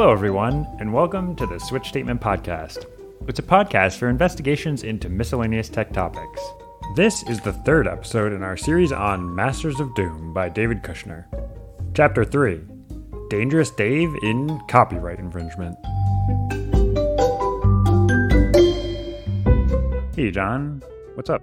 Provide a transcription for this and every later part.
Hello, everyone, and welcome to the Switch Statement Podcast. It's a podcast for investigations into miscellaneous tech topics. This is the third episode in our series on Masters of Doom by David Kushner. Chapter 3 Dangerous Dave in Copyright Infringement. Hey, John. What's up?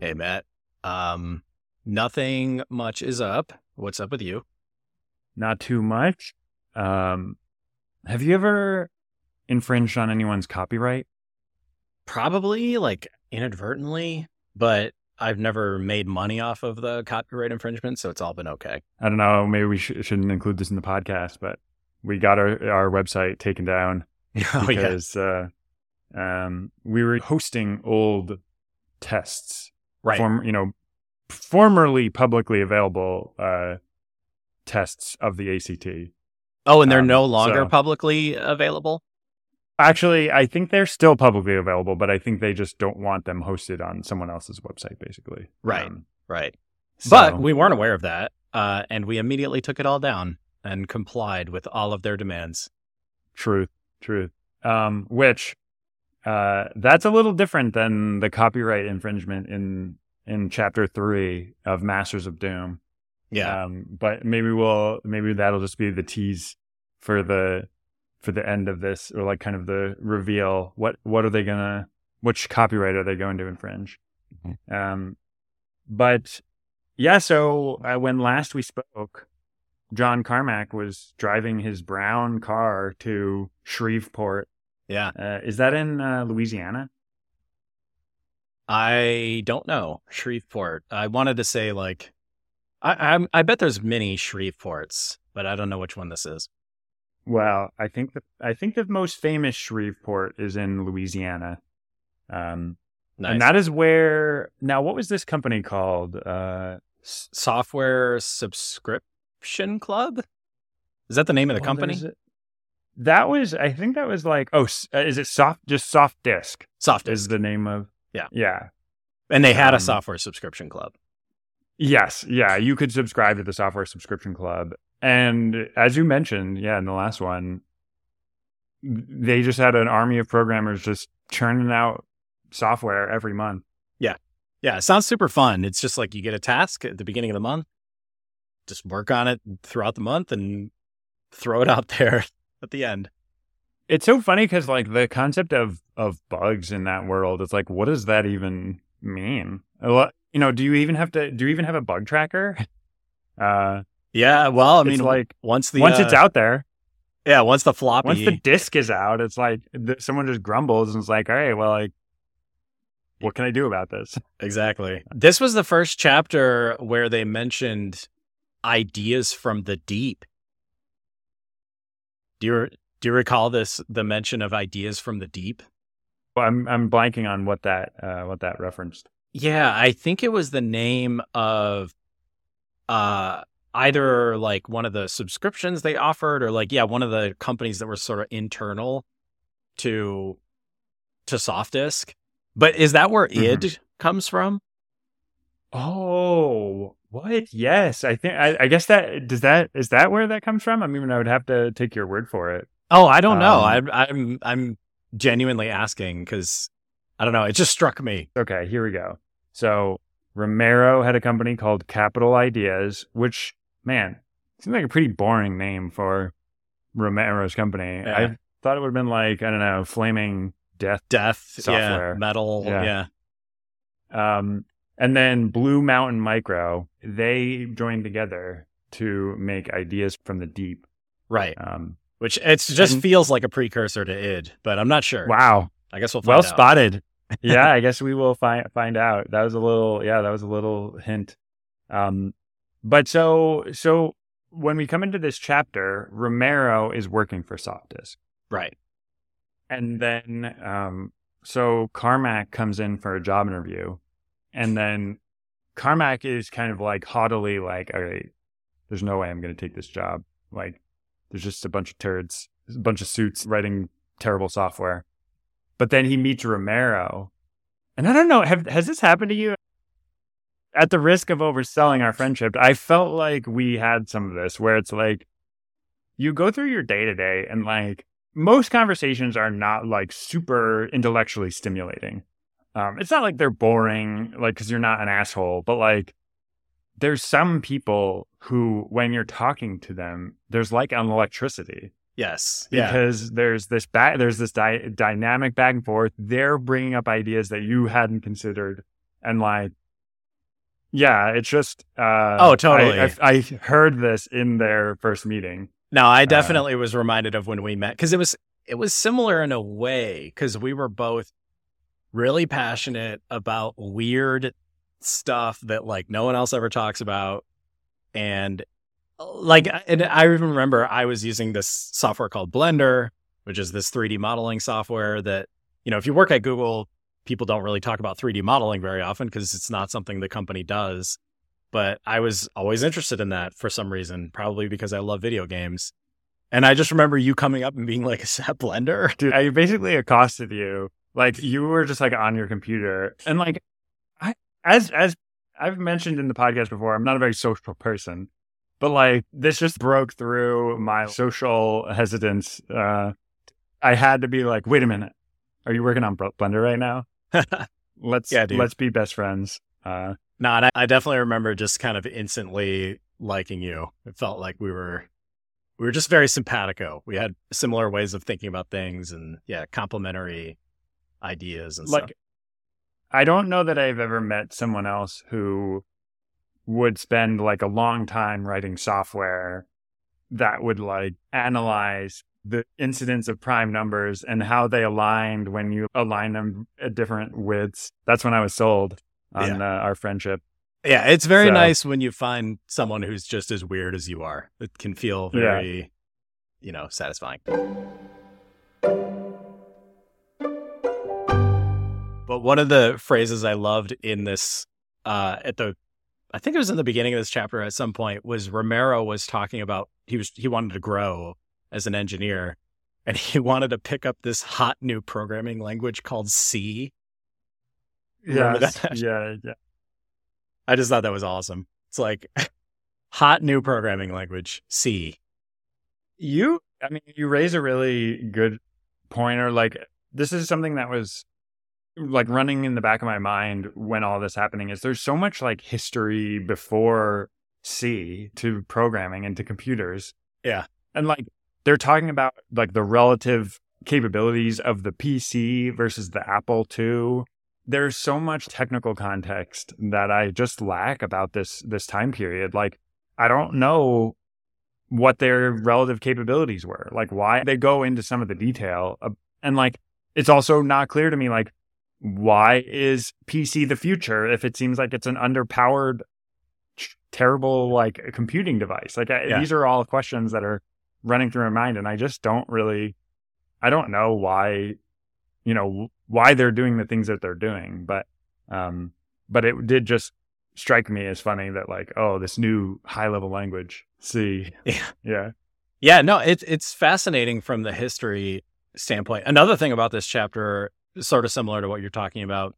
Hey, Matt. Um, nothing much is up. What's up with you? Not too much. Um, have you ever infringed on anyone's copyright? Probably like inadvertently, but I've never made money off of the copyright infringement, so it's all been okay. I don't know. Maybe we sh- shouldn't include this in the podcast, but we got our, our website taken down oh, because uh, um, we were hosting old tests, right? Form, you know, formerly publicly available uh, tests of the ACT. Oh, and they're Um, no longer so- publicly available. Actually, I think they're still publicly available, but I think they just don't want them hosted on someone else's website, basically. Right. Um, Right. so- But we weren't aware of that, uh, and we immediately took it all down and complied with all of their demands. Truth, truth. Um, which uh, that's a little different than the copyright infringement in in chapter three of Masters of Doom. Yeah. Um, but maybe we'll maybe that'll just be the tease for the for the end of this, or like kind of the reveal. What what are they gonna? Which copyright are they going to infringe? Um, but yeah. So uh, when last we spoke, John Carmack was driving his brown car to Shreveport. yeah. Uh, is that in uh, Louisiana? I don't know Shreveport. I wanted to say like, I I'm, I bet there's many Shreveports, but I don't know which one this is. Well, I think the I think the most famous Shreveport is in Louisiana. Um, Nice. and that is where now. What was this company called? Uh, S- Software Subscription Club. Is that the name of the well, company? That was, I think that was like, oh, uh, is it soft? Just Softdisk Soft is the name of. Yeah. yeah, and they had um, a software subscription club. Yes, yeah. You could subscribe to the software subscription club, and as you mentioned, yeah, in the last one, they just had an army of programmers just churning out software every month. Yeah, Yeah. it sounds super fun. It's just like you get a task at the beginning of the month, just work on it throughout the month, and throw it out there at the end. It's so funny because like the concept of of bugs in that world, it's like, what does that even mean? You know, do you even have to? Do you even have a bug tracker? Uh, Yeah, well, I mean, like once the once uh, it's out there, yeah, once the floppy, once the disc is out, it's like th- someone just grumbles and it's like, all right, well, like, what can I do about this? Exactly. This was the first chapter where they mentioned ideas from the deep. Do you do you recall this the mention of ideas from the deep? Well, I'm I'm blanking on what that uh, what that referenced. Yeah, I think it was the name of uh either like one of the subscriptions they offered or like yeah, one of the companies that were sort of internal to to Softdisk. But is that where Mhm. id comes from? Oh, what? Yes, I think I, I guess that does that is that where that comes from? I mean, I would have to take your word for it. Oh, I don't know. Um, I'm I'm I'm genuinely asking because I don't know. It just struck me. Okay, here we go. So Romero had a company called Capital Ideas, which man seems like a pretty boring name for Romero's company. Yeah. I thought it would have been like I don't know, Flaming Death. Death, Software. yeah, metal, Yeah. yeah. Um, and then Blue Mountain Micro, they joined together to make Ideas from the Deep. right. Um, Which it just and- feels like a precursor to id, but I'm not sure. wow, I guess we'll find well out. spotted. yeah, I guess we will find find out. That was a little yeah, that was a little hint. Um but so so when we come into this chapter, Romero is working for Softdisk. Right. And then um so Carmack comes in for a job interview and then Carmack is kind of like haughtily like, all right, there's no way I'm gonna take this job. Like there's just a bunch of turds, a bunch of suits writing terrible software. But then he meets Romero. And I don't know, have, has this happened to you? At the risk of overselling our friendship, I felt like we had some of this where it's like you go through your day to day and like most conversations are not like super intellectually stimulating. Um, it's not like they're boring, like, because you're not an asshole, but like, there's some people who, when you're talking to them, there's like an electricity. Yes. Because yeah. there's this back, there's this di- dynamic back and forth. They're bringing up ideas that you hadn't considered, and like, yeah, it's just. Uh, oh, totally. I, I, I heard this in their first meeting. No, I uh, definitely uh, was reminded of when we met because it was it was similar in a way because we were both really passionate about weird stuff that like no one else ever talks about and like and I even remember I was using this software called Blender, which is this 3D modeling software that you know if you work at Google, people don't really talk about 3D modeling very often because it's not something the company does. But I was always interested in that for some reason, probably because I love video games. And I just remember you coming up and being like, "Is that Blender?" Dude, I basically accosted you like you were just like on your computer, and like I as as I've mentioned in the podcast before, I'm not a very social person, but like this just broke through my social hesitance. Uh, I had to be like, wait a minute, are you working on Blender right now? let's yeah, dude. let's be best friends. Uh, no, I, I definitely remember just kind of instantly liking you. It felt like we were we were just very simpatico. We had similar ways of thinking about things, and yeah, complementary ideas and like, stuff. I don't know that I've ever met someone else who would spend like a long time writing software that would like analyze the incidence of prime numbers and how they aligned when you align them at different widths. That's when I was sold on yeah. uh, our friendship. Yeah, it's very so, nice when you find someone who's just as weird as you are. It can feel very, yeah. you know, satisfying. But one of the phrases I loved in this, uh, at the, I think it was in the beginning of this chapter at some point, was Romero was talking about he was he wanted to grow as an engineer, and he wanted to pick up this hot new programming language called C. Yeah, yeah, yeah. I just thought that was awesome. It's like hot new programming language C. You, I mean, you raise a really good pointer. Like this is something that was like running in the back of my mind when all this happening is there's so much like history before C to programming and to computers. Yeah. And like they're talking about like the relative capabilities of the PC versus the Apple II. There's so much technical context that I just lack about this this time period. Like I don't know what their relative capabilities were, like why they go into some of the detail. Uh, and like it's also not clear to me like why is PC the future if it seems like it's an underpowered, terrible like computing device? Like I, these are all questions that are running through my mind, and I just don't really, I don't know why, you know, why they're doing the things that they're doing, but, um, but it did just strike me as funny that like, oh, this new high level language, C, yeah, yeah, yeah. No, it's it's fascinating from the history standpoint. Another thing about this chapter sort of similar to what you're talking about,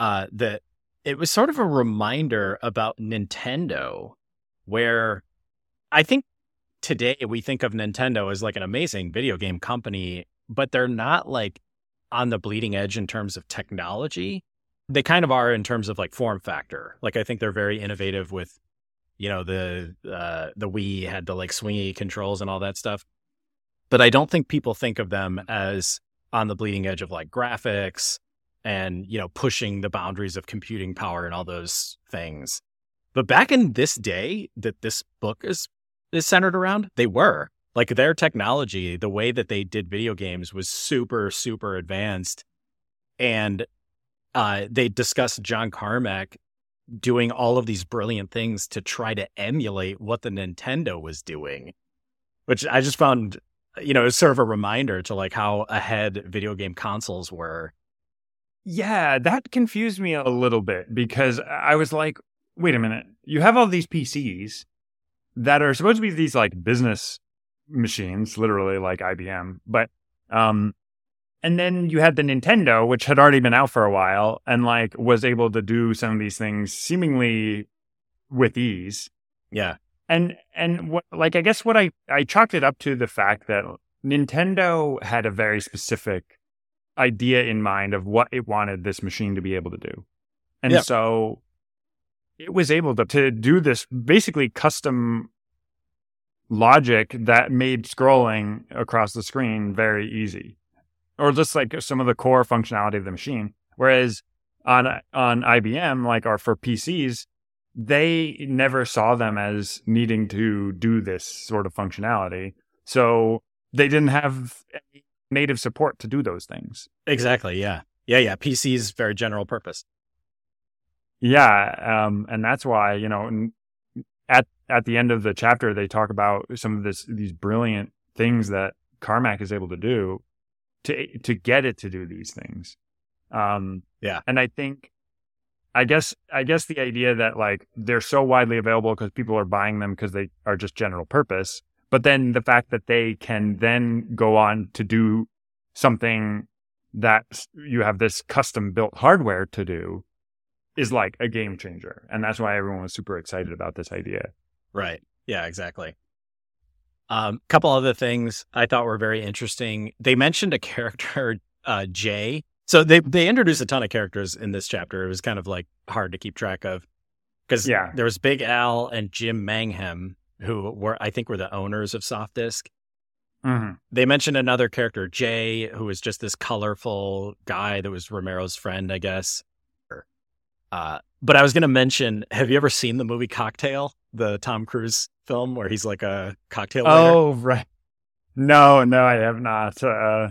uh, that it was sort of a reminder about Nintendo, where I think today we think of Nintendo as like an amazing video game company, but they're not like on the bleeding edge in terms of technology. They kind of are in terms of like form factor. Like I think they're very innovative with, you know, the uh, the Wii had the like swingy controls and all that stuff. But I don't think people think of them as on the bleeding edge of like graphics and you know pushing the boundaries of computing power and all those things. But back in this day that this book is is centered around they were. Like their technology the way that they did video games was super super advanced. And uh, they discussed john carmack doing all of these brilliant things to try to emulate what the nintendo was doing which i just found you know, it's sort of a reminder to like how ahead video game consoles were. Yeah, that confused me a little bit because I was like, wait a minute, you have all these PCs that are supposed to be these like business machines, literally like IBM, but um and then you had the Nintendo, which had already been out for a while and like was able to do some of these things seemingly with ease. Yeah. And and what, like I guess what I I chalked it up to the fact that Nintendo had a very specific idea in mind of what it wanted this machine to be able to do, and Yeah. so it was able to to do this basically custom logic that made scrolling across the screen very easy, or just like some of the core functionality of the machine. Whereas on on IBM, like or for PCs, they never saw them as needing to do this sort of functionality. So they didn't have any native support to do those things. Exactly. Yeah. Yeah. Yeah. PC is very general purpose. Yeah, um, and that's why you know at at the end of the chapter they talk about some of this these brilliant things that Carmack is able to do to to get it to do these things. Um, Yeah. and I think, I guess I guess the idea that like they're so widely available because people are buying them because they are just general purpose, but then the fact that they can then go on to do something that you have this custom built hardware to do is like a game changer. And that's why everyone was super excited about this idea. Right. Yeah, exactly. Um, couple other things I thought were very interesting. They mentioned a character, uh, Jay. So they they introduced a ton of characters in this chapter. It was kind of like hard to keep track of because Yeah. there was Big Al and Jim Mangham, who were I think were the owners of Softdisk. Mm-hmm. They mentioned another character, Jay, who was just this colorful guy that was Romero's friend, I guess. Uh, but I was going to mention, have you ever seen the movie Cocktail, the Tom Cruise film where he's like a cocktail waiter? Oh, right. No, no, I have not. Uh,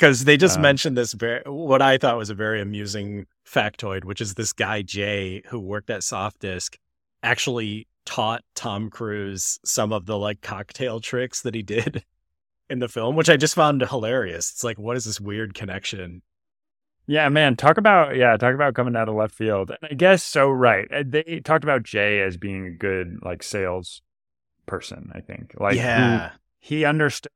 Because they just Um, mentioned this very, what I thought was a very amusing factoid, which is this guy Jay who worked at Softdisk actually taught Tom Cruise some of the like cocktail tricks that he did in the film, which I just found hilarious. It's like, what is this weird connection? yeah, man, talk about yeah, talk about coming out of left field. And I guess so. Right, Uh, they talked about Jay as being a good like sales person. I think like yeah, he understood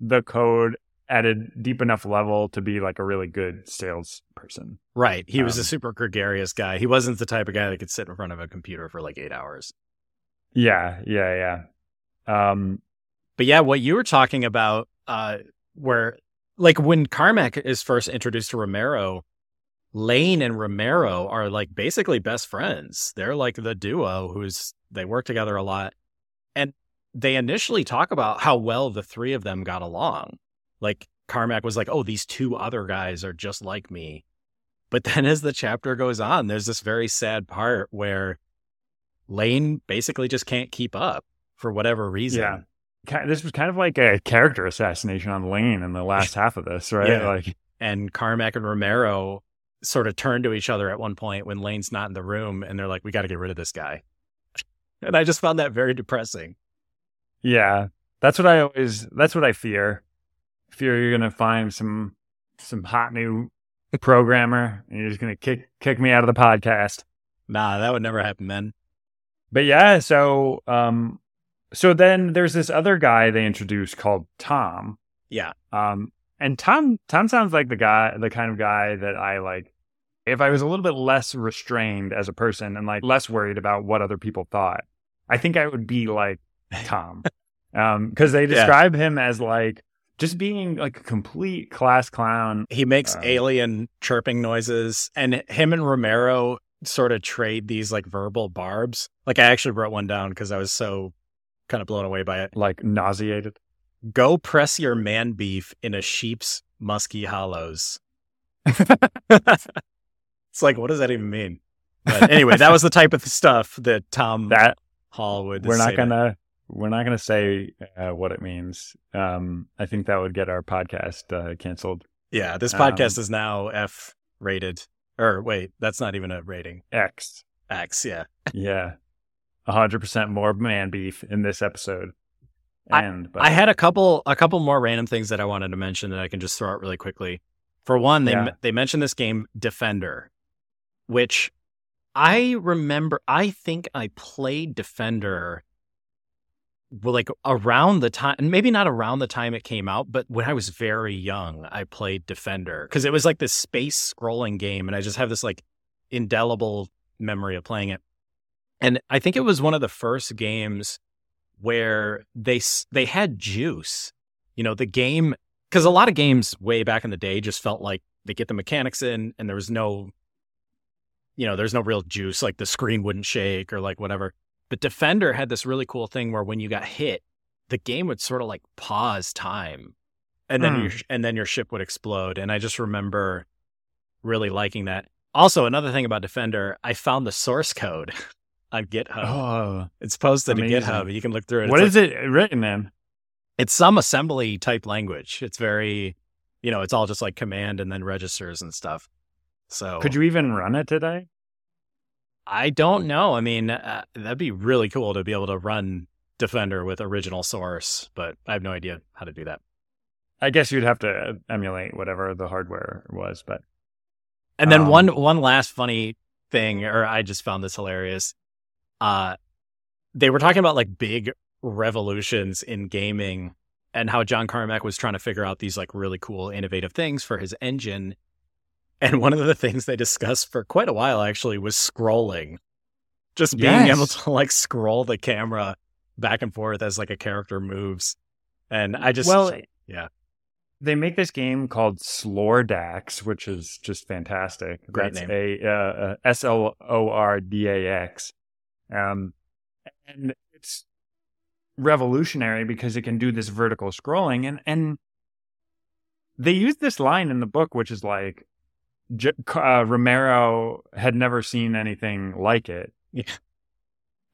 the code at a deep enough level to be like a really good salesperson. right. He was a Um, super gregarious guy. He wasn't the type of guy that could sit in front of a computer for like eight hours. Yeah, yeah, yeah. Um, But yeah, what you were talking about, uh, where like when Carmack is first introduced to Romero, Lane and Romero are like basically best friends. They're like the duo who's they work together a lot. And they initially talk about how well the three of them got along. Like Carmack was like, oh, these two other guys are just like me. But then as the chapter goes on, there's this very sad part where Lane basically just can't keep up for whatever reason. Yeah. this was kind of like a character assassination on Lane in the last half of this, right? Yeah. Like, and Carmack and Romero sort of turn to each other at one point when Lane's not in the room and they're like, we got to get rid of this guy. And I just found that very depressing. yeah, that's what I always. That's what I fear. Fear you're gonna find some some hot new programmer and you're just gonna kick kick me out of the podcast. Nah, that would never happen, man. But yeah, so um, so then there's this other guy they introduced called Tom. Yeah. Um, and Tom Tom sounds like the guy, the kind of guy that I like. If I was a little bit less restrained as a person and like less worried about what other people thought, I think I would be like Tom. um, because they Yeah. describe him as like just being like a complete class clown. He makes Um, alien chirping noises, and him and Romero sort of trade these like verbal barbs. Like, I actually wrote one down because I was so kind of blown away by it. Like nauseated. Go press your man beef in a sheep's musky hollows. it's like, what does that even mean? But anyway, that was the type of stuff that Tom That Hall would. we're say not to- gonna we're not gonna say uh, what it means. Um, I think that would get our podcast uh, canceled. Yeah, this um, podcast is now F rated. Or wait, that's not even a rating. X. X. Yeah. Yeah. A hundred percent more man beef in this episode. And but I had a couple a couple more random things that I wanted to mention that I can just throw out really quickly. For one, they Yeah. they mentioned this game Defender, which I remember. I think I played Defender, like around the time, and maybe not around the time it came out, but when I was very young, I played Defender because it was like this space scrolling game, and I just have this like indelible memory of playing it. And I think it was one of the first games where they they had juice. You know, the game because a lot of games way back in the day just felt like they get the mechanics in and there was no you know, there's no real juice like the screen wouldn't shake or like whatever. But Defender had this really cool thing where when you got hit, the game would sort of like pause time and then Hmm. your and then your ship would explode and I just remember really liking that. Also, another thing about Defender, I found the source code on GitHub. Oh, It's posted to. GitHub. You can look through it. what it's is it written in? it's some assembly type language. It's very, you know, it's all just like command and then registers and stuff. So Could you even run it today? I don't know. I mean, uh, that'd be really cool to be able to run Defender with original source, but I have no idea how to do that. I guess you'd have to emulate whatever the hardware was, but And then Um, one one last funny thing, or I just found this hilarious. Uh, they were talking about like big revolutions in gaming and how John Carmack was trying to figure out these like really cool, innovative things for his engine. And one of the things they discussed for quite a while actually was scrolling, just being Yes. able to like scroll the camera back and forth as like a character moves. And I just well, yeah. They make this game called Slordax, which is just fantastic. Great That's name. a uh, uh, S L O R D A X, um, and it's revolutionary because it can do this vertical scrolling, and and they use this line in the book, which is like uh, Romero had never seen anything like it, Yeah.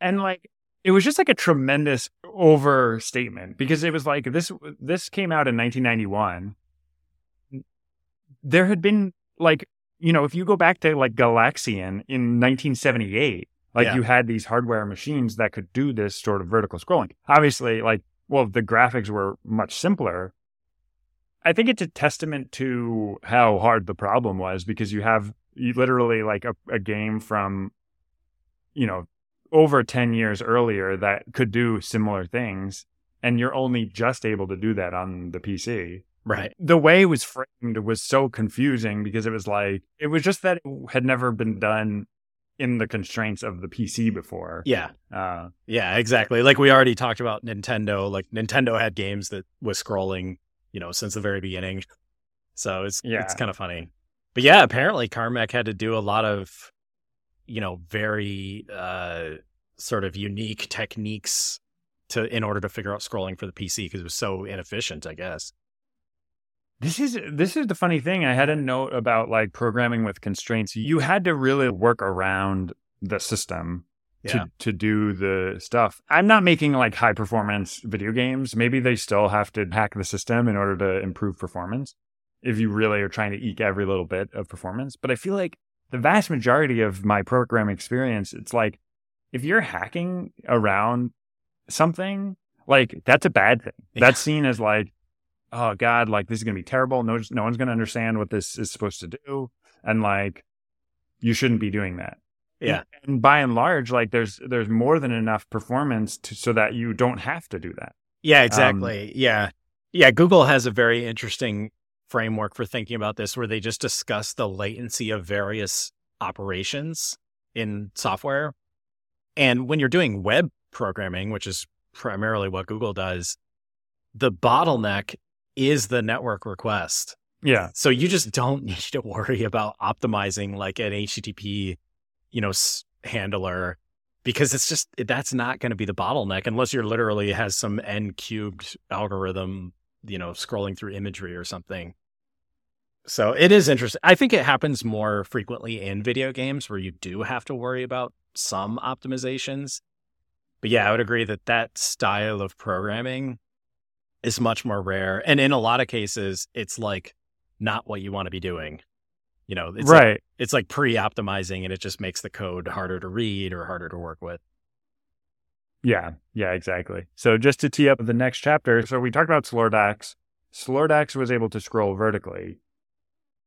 and like it was just like a tremendous overstatement because it was like this this came out in 1991 there had been like you know if you go back to like galaxian in 1978 like Yeah. you had these hardware machines that could do this sort of vertical scrolling obviously like well the graphics were much simpler i think it's a testament to how hard the problem was because you have you literally like a, a game from you know over 10 years earlier that could do similar things and you're only just able to do that on the pc Right. the way it was framed was so confusing because it was like it was just that it had never been done in the constraints of the PC before. Yeah. Uh, Yeah, exactly. Like we already talked about Nintendo. Like Nintendo had games that was scrolling, you know, since the very beginning. So it's Yeah. it's kind of funny. But yeah, apparently Carmack had to do a lot of, you know, very uh sort of unique techniques to in order to figure out scrolling for the PC because it was so inefficient, I guess. this is this is the funny thing. I had a note about like programming with constraints. You had to really work around the system Yeah. to to do the stuff. I'm not making like high performance video games. Maybe they still have to hack the system in order to improve performance if you really are trying to eke every little bit of performance. But I feel like the vast majority of my programming experience, it's like if you're hacking around something, like that's a bad thing. Yeah. That's seen as like, oh God, like this is gonna be terrible. No, no one's gonna understand what this is supposed to do, and like you shouldn't be doing that. Yeah. And by and large, like there's there's more than enough performance to, so that you don't have to do that. Yeah, um, exactly. yeah. Yeah, Google has a very interesting framework for thinking about this where they just discuss the latency of various operations in software. And when you're doing web programming, which is primarily what Google does, the bottleneck is the network request. Yeah. So you just don't need to worry about optimizing like an HTTP, you know, handler because it's just that's not going to be the bottleneck unless you're literally has some n cubed algorithm, you know, scrolling through imagery or something. So it is interesting. I think it happens more frequently in video games where you do have to worry about some optimizations. But yeah, I would agree that that style of programming is much more rare. And in a lot of cases, it's like not what you want to be doing. You know, it's like, right. It's like pre-optimizing and it just makes the code harder to read or harder to work with. Yeah, yeah, exactly. So just to tee up the next chapter, so we talked about Slordax. Slordax was able to scroll vertically.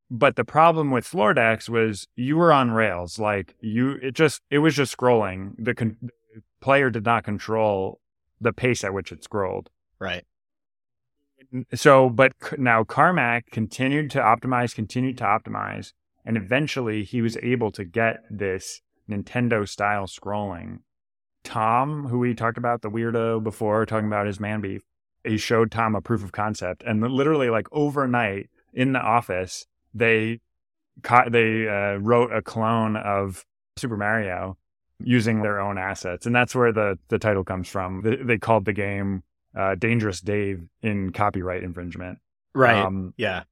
But the problem with Slordax was you were on rails. Like you it just it was just scrolling. The, con- player did not control the pace at which it scrolled. Right. So, but now Carmack continued to optimize, continued to optimize, and eventually he was able to get this Nintendo style scrolling Tom, who we talked about, the weirdo before, talking about his man beef, he showed Tom a proof of concept, and literally like overnight in the office, they they uh, wrote a clone of Super Mario using their own assets, and that's where the the title comes from. They, they called the game uh, Dangerous Dave in copyright infringement. Right. Um, yeah.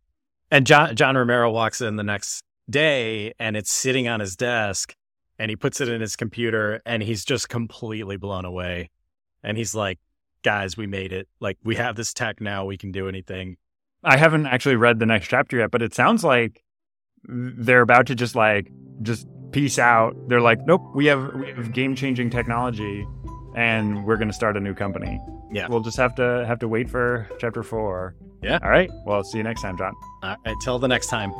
And John John Romero walks in the next day, and it's sitting on his desk, and he puts it in his computer, and he's just completely blown away. And he's like, "Guys, we made it! Like, we have this tech now. We can do anything." I haven't actually read the next chapter yet, but it sounds like they're about to just like just peace out. They're like, nope, we have we have game changing technology, and we're going to start a new company. Yeah, we'll just have to have to wait for chapter four. Yeah. All right. Well, see you next time, John. All right. Till the next time.